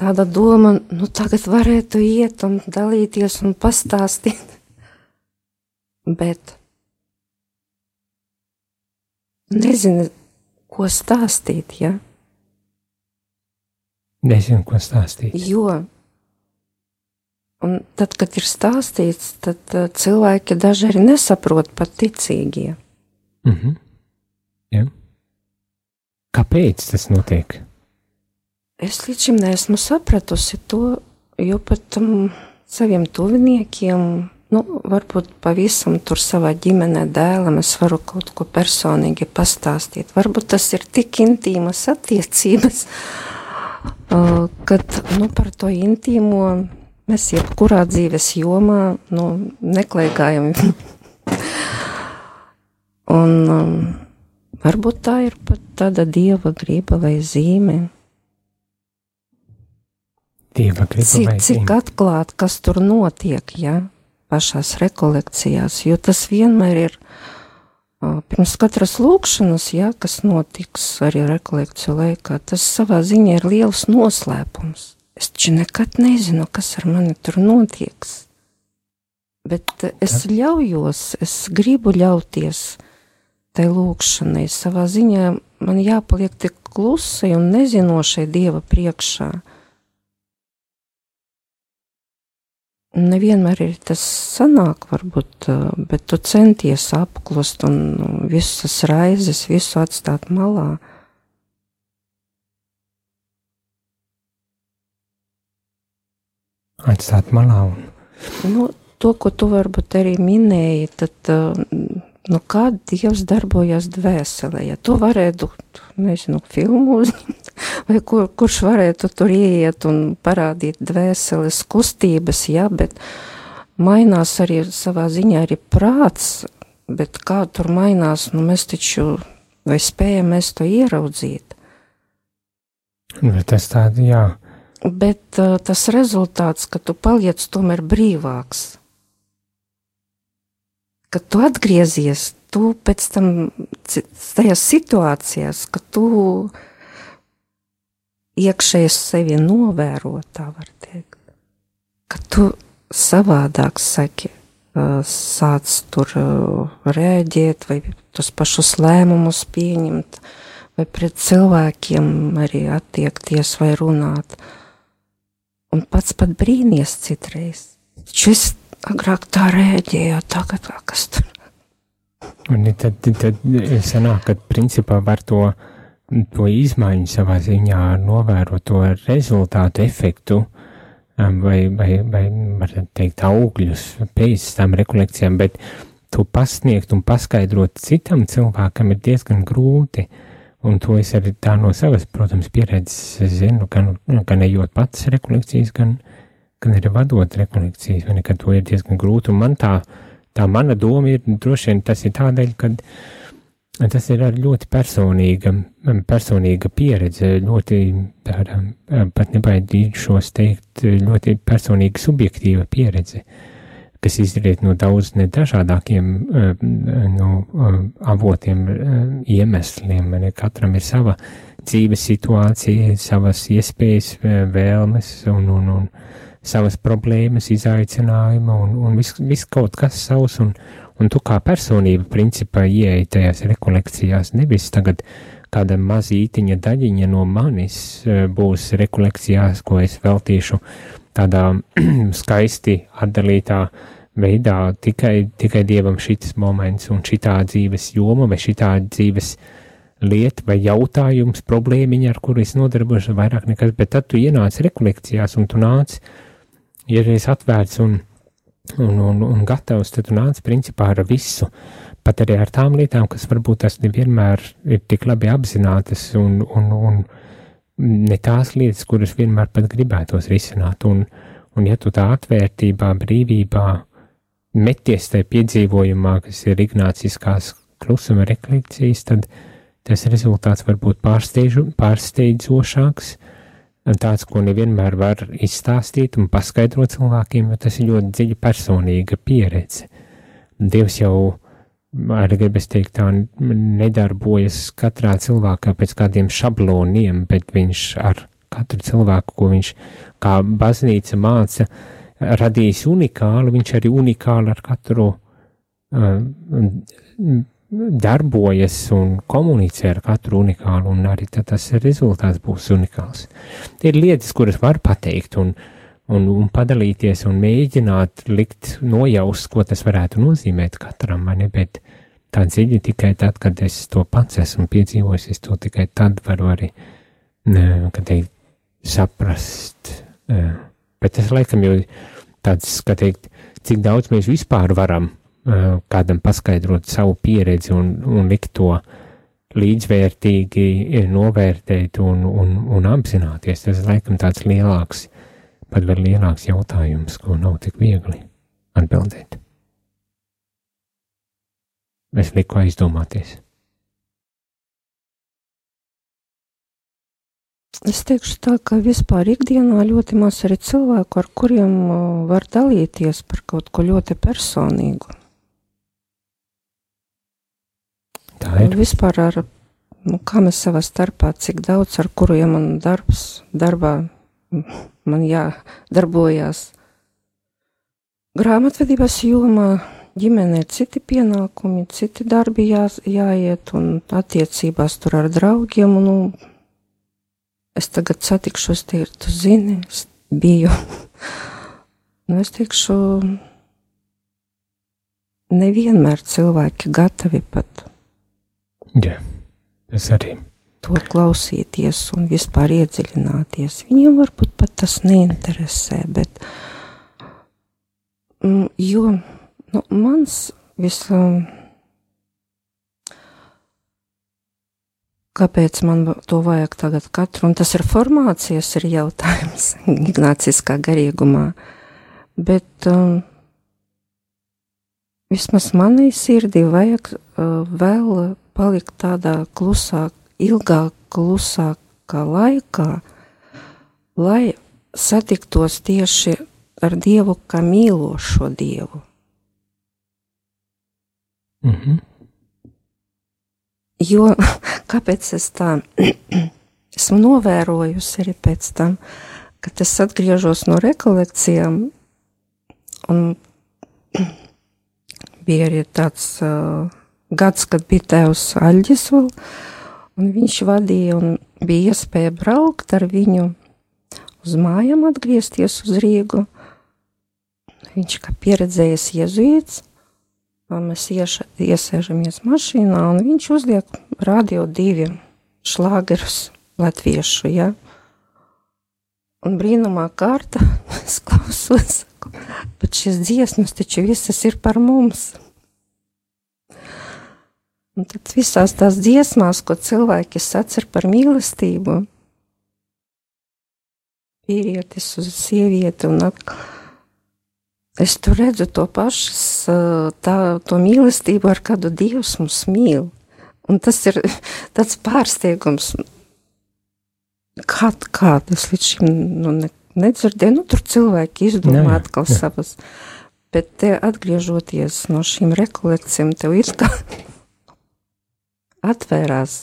tāda doma, nu tagad varētu iet un dalīties un pastāstīt. Bet nezinu, ko stāstīt, ja? Nezinu, ko stāstīt. Jo, un tad, kad ir stāstīts, tad uh, cilvēki daži arī nesaprot pat ticīgie. Mm ja. Kāpēc tas notiek? Es līdz šim neesmu sapratusi to, jo pat tam saviem tuviniekiem Nu, varbūt pavisam tur savā ģimenē dēlam es varu kaut ko personīgi pastāstīt. Varbūt tas ir tik intīmas attiecības, kad nu, par to intīmo mēs jebkurā dzīves jomā nu, neklaigājam. Un um, varbūt tā ir pat tāda dieva griba vai zīme. Dieva griba cik, vai zīme. Cik atklāt, kas tur notiek. Ja? pašās rekolekcijās, jo tas vienmēr ir pirms katras lūkšanas, ja, kas notiks arī rekolekciju laikā, tas savā ziņā ir liels noslēpums. Es taču nekad nezinu, kas ar mani tur notieks. Bet es ļaujos, es gribu ļauties tai lūkšanai. Savā ziņā man jāpaliek tik klusai un nezinošai Dieva priekšā. Nevienmēr ir tas sanāk, varbūt, bet tu centies apklust un visas raizes, visu atstāt malā. Atstāt malā un. Nu, to, ko tu varbūt arī minēji, tad nu, kā Dievs darbojas dvēselē. Ja tu varētu, nezinu, filmu uzņemt, vai kur, kurš varētu tur ieiet un parādīt dvēseles kustības, jā, bet mainās arī savā ziņā arī prāts, bet kā tur mainās, nu mēs taču, vai spējam mēs to ieraudzīt. Bet tas tādi, jā. Bet uh, tas rezultāts, ka tu paliec tomēr brīvāks kad tu atgriezies, tu pēc tam tajās situācijās, ka tu iekšēji sevi novēro, tā var teikt, ka tu savādāk saki, sāc tur rēģēt vai tos pašus lēmumus pieņemt, vai pret cilvēkiem arī attiekties vai runāt. Un pats pat brīnies citreiz. Taču es agrāk tā rēģēja, tagad kas tur. Un tad, tad sanāk, ka principā var to, to izmaiņu savā ziņā novērot to rezultātu efektu, vai, vai, vai var teikt, augļus pēc tam rekolekcijām, bet to pasniegt un paskaidrot citam cilvēkam ir diezgan grūti. Un to es arī tā no savas, protams, pieredzes zinu, gan, gan ejot pats rekolekcijas, gan, gan arī vadot rekolekcijas, vai nekad to ir diezgan grūti. Un man tā, uh, tā mana doma ir droši vien tas ir tādēļ, ka tas ir ļoti personīga, personīga pieredze, ļoti tāda, pat nebaidīšos teikt, ļoti personīga subjektīva pieredze, kas izriet no daudz nedažādākiem no, avotiem, iemesliem. Katram ir sava dzīves situācija, savas iespējas, vēlmes un, un, un savas problēmas, izaicinājumi un, un viss vis kaut kas savs. Un, un tu kā personība, principā, ieeji tajās rekolekcijās, nevis tagad kāda mazītiņa daļiņa no manis būs rekolekcijās, ko es veltīšu tādā skaisti atdalītā veidā tikai, tikai dievam šis moments un šitā dzīves joma vai šitā dzīves lieta vai jautājums, problēmiņa, ar kuru es nodarbojos vairāk nekas, bet tad tu ienāc rekolekcijās un tu nāc ir reiz atvērts un, un, un, un gatavs, tad tu nāc principā ar visu, pat arī ar tām lietām, kas varbūt tas nevienmēr ir tik labi apzinātas un, un, un ne tās lietas, kuras vienmēr pat gribētos risināt. Un, un ja tu tā atvērtībā, brīvībā meties tajā piedzīvojumā, kas ir ignāciskās klusuma rekolekcijas, tad tas rezultāts var būt pārsteidzošāks, tāds, ko nevienmēr var izstāstīt un paskaidrot cilvēkiem, jo tas ir ļoti dziļa personīga pieredze. Dievs jau, arī gribas teikt, tā nedarbojas katrā cilvēkā pēc kādiem šabloniem, bet viņš ar katru cilvēku, ko viņš kā baznīca māca, radījis unikālu, viņš arī unikāli ar katru uh, darbojas un komunicē ar katru unikālu, un arī tas rezultāts būs unikāls. Tie ir lietas, kuras var pateikt un, un, un padalīties un mēģināt likt nojaust, ko tas varētu nozīmēt katram, vai ne, bet tā dziļi tikai tad, kad es to pats esmu piedzīvojis, es to tikai tad varu arī, kad teikt, saprast. Bet tas laikam jau tāds, kā teikt, cik daudz mēs vispār varam kādam paskaidrot savu pieredzi un, un likt to līdzvērtīgi novērtēt un, un, un apzināties. Tas laikam tāds lielāks, pat vēl lielāks jautājums, ko nav tik viegli atbildēt. Es liku aizdomāties. Es teikšu tā, ka vispār ikdienā ļoti maz arī cilvēku, ar kuriem var dalīties par kaut ko ļoti personīgu. Tā ir. Vispār ar, nu, kā mēs savā starpā, cik daudz ar kuriem man darbs, darbā man jādarbojās. Grāmatvedības jomā ģimenē citi pienākumi, citi darbi jā, jāiet un attiecībās tur ar draugiem. Un, nu, es tagad satikšos, tie tu zini, es biju. nu, es teikšu, nevienmēr cilvēki gatavi pat Jā, es arī. To klausīties un vispār iedziļināties. Viņiem varbūt pat tas neinteresē, bet. Mm, jo nu, mans visam. Kāpēc man to vajag tagad katru? Un tas ir formācijas ir jautājums Ignāciskā garīgumā. Bet um, vismaz manī sirdī vajag uh, vēl palikt tādā klusāk, ilgāk, klusākā laikā, lai satiktos tieši ar Dievu kā mīlošo Dievu. Mm -hmm. Jo kāpēc es tā esmu novērojusi arī pēc tam, kad es atgriežos no rekolekcijām, un bija arī tāds uh, gads, kad bija tēvs Aļģis vēl, un viņš vadīja un bija iespēja braukt ar viņu uz mājām, atgriezties uz Rīgu. Viņš kā pieredzējis jezuīts, mēs ieša, iesēžamies mašīnā, un viņš uzliek radio divi šlāgerus latviešu, ja? Un brīnumā kārta es klausos, bet šis dziesmas taču visas ir par mums. Un tad visās tās dziesmās, ko cilvēki sacer par mīlestību, vīrietis uz sievieti un atkal Es tur redzu to pašu, tā, to mīlestību, ar kādu Dievs mums mīl. Un tas ir tāds pārsteigums, kā, kā tas līdz šim nu, ne, nedzirdēju. Nu, tur cilvēki izdomā jā, jā, atkal jā. savas. Bet te atgriežoties no šīm rekolekcijām, tev ir kā atvērās.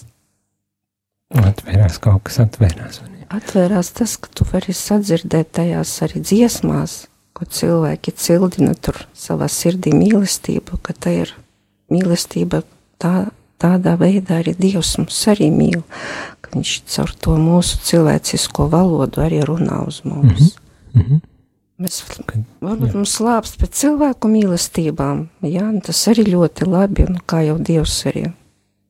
Atvērās kaut kas, atvērās. Atvērās tas, ka tu vari sadzirdēt tajās arī dziesmās ko cilvēki cildina tur savā sirdī mīlestību, ka tā ir mīlestība tā, tādā veidā arī Dievs mums arī mīl, ka viņš caur to mūsu cilvēcisko valodu arī runā uz mums. Mm -hmm. Mēs varbūt mums slāpst pēc cilvēku mīlestībām, jā, un tas arī ļoti labi, un kā jau Dievs arī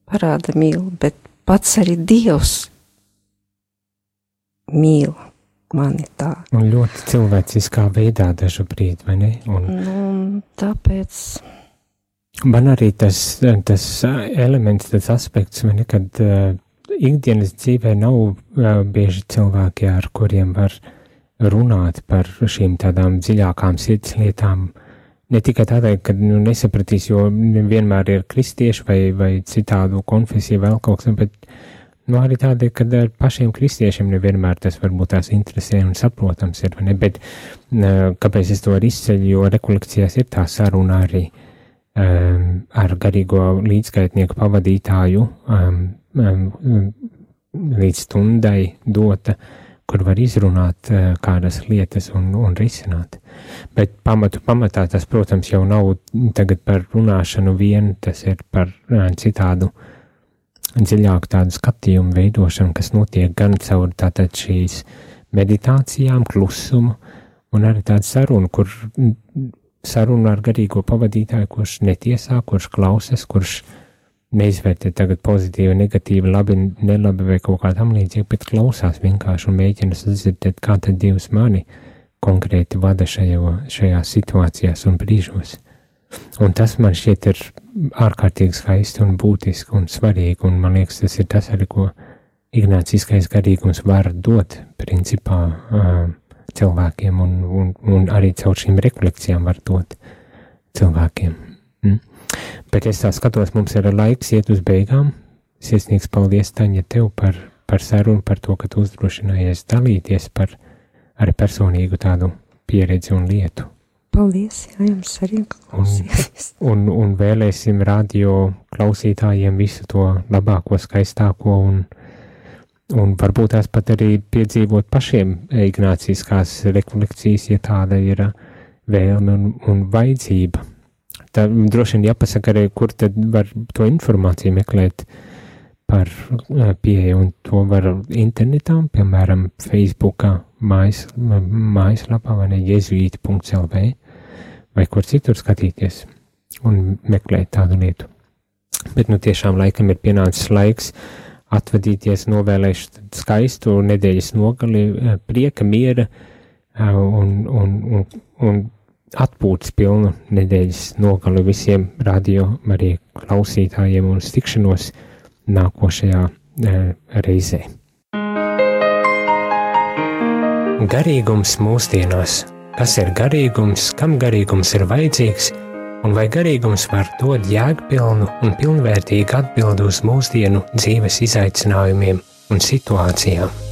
parāda mīl, bet pats arī Dievs mīl mani tā. Un ļoti cilvēciskā veidā dažu brīdi, vai ne? Un, nu, tāpēc. Man arī tas, tas elements, tas aspekts, vai ne, kad uh, ikdienas dzīvē nav uh, bieži cilvēki, ar kuriem var runāt par šīm tādām dziļākām sirds lietām. Ne tikai tādēļ, ka nu, nesapratīs, jo vienmēr ir kristieši vai, vai citādu konfesiju vēl kaut kas, bet Nu, arī tādi, ka ar pašiem kristiešiem nevienmēr tas varbūt tās interesē un saprotams ir, ne? bet kāpēc es to arī izceļu, jo rekolekcijās ir tā saruna arī um, ar garīgo līdzskaitnieku pavadītāju um, um, līdz stundai dota, kur var izrunāt uh, kādas lietas un, un risināt. Bet pamatu pamatā tas, protams, jau nav tagad par runāšanu vien, tas ir par uh, citādu uh, dziļāk tādu skatījumu veidošanu, kas notiek gan caur tātad šīs meditācijām, klusumu, un arī tādu sarunu, kur sarunu ar garīgo pavadītāju, kurš netiesā, kurš klausās, kurš neizvērtē tagad pozitīvi, negatīvi, labi, nelabi vai kaut kā tam līdzīga, bet klausās vienkārši un mēģina sadzirdēt, kā tad Dievs mani konkrēti vada šajā, šajā situācijās un brīžos. Un tas man šķiet ir ārkārtīgi skaisti un būtiski un svarīgi, un man liekas, tas ir tas arī, ko ignāciskais garīgums var dot principā cilvēkiem, un, un, un arī caur šīm rekolekcijām var dot cilvēkiem. Bet es tā skatos, mums ir laiks iet uz beigām. Sirsnīgs paldies, Taņa, tev par, par sarunu, par to, ka tu uzdrošinājies dalīties par arī personīgu tādu pieredzi un lietu. Paldies, jā, jums arī klausīties. Un, un, un vēlēsim radio klausītājiem visu to labāko, skaistāko un, un varbūt tās pat arī piedzīvot pašiem ignāciskās rekolekcijas, ja tāda ir vēlme un, un vajadzība. Tā droši vien jāpasaka arī, kur tad var to informāciju meklēt par pieeju, un to var internetā, piemēram, Facebookā, mājas, mājaslapā vai ne jezuīti.lv vai kur citur skatīties un meklēt tādu lietu. Bet nu tiešām laikam ir pienācis laiks atvadīties, novēlēšu skaistu nedēļas nogali, prieka, miera un, un, un, un atpūtas pilnu nedēļas nogali visiem radio arī klausītājiem un tikšanos nākošajā e, reizē. Garīgums mūsdienās kas ir garīgums, kam garīgums ir vajadzīgs, un vai garīgums var dot jēgpilnu un pilnvērtīgu atbildi uz mūsdienu dzīves izaicinājumiem un situācijām.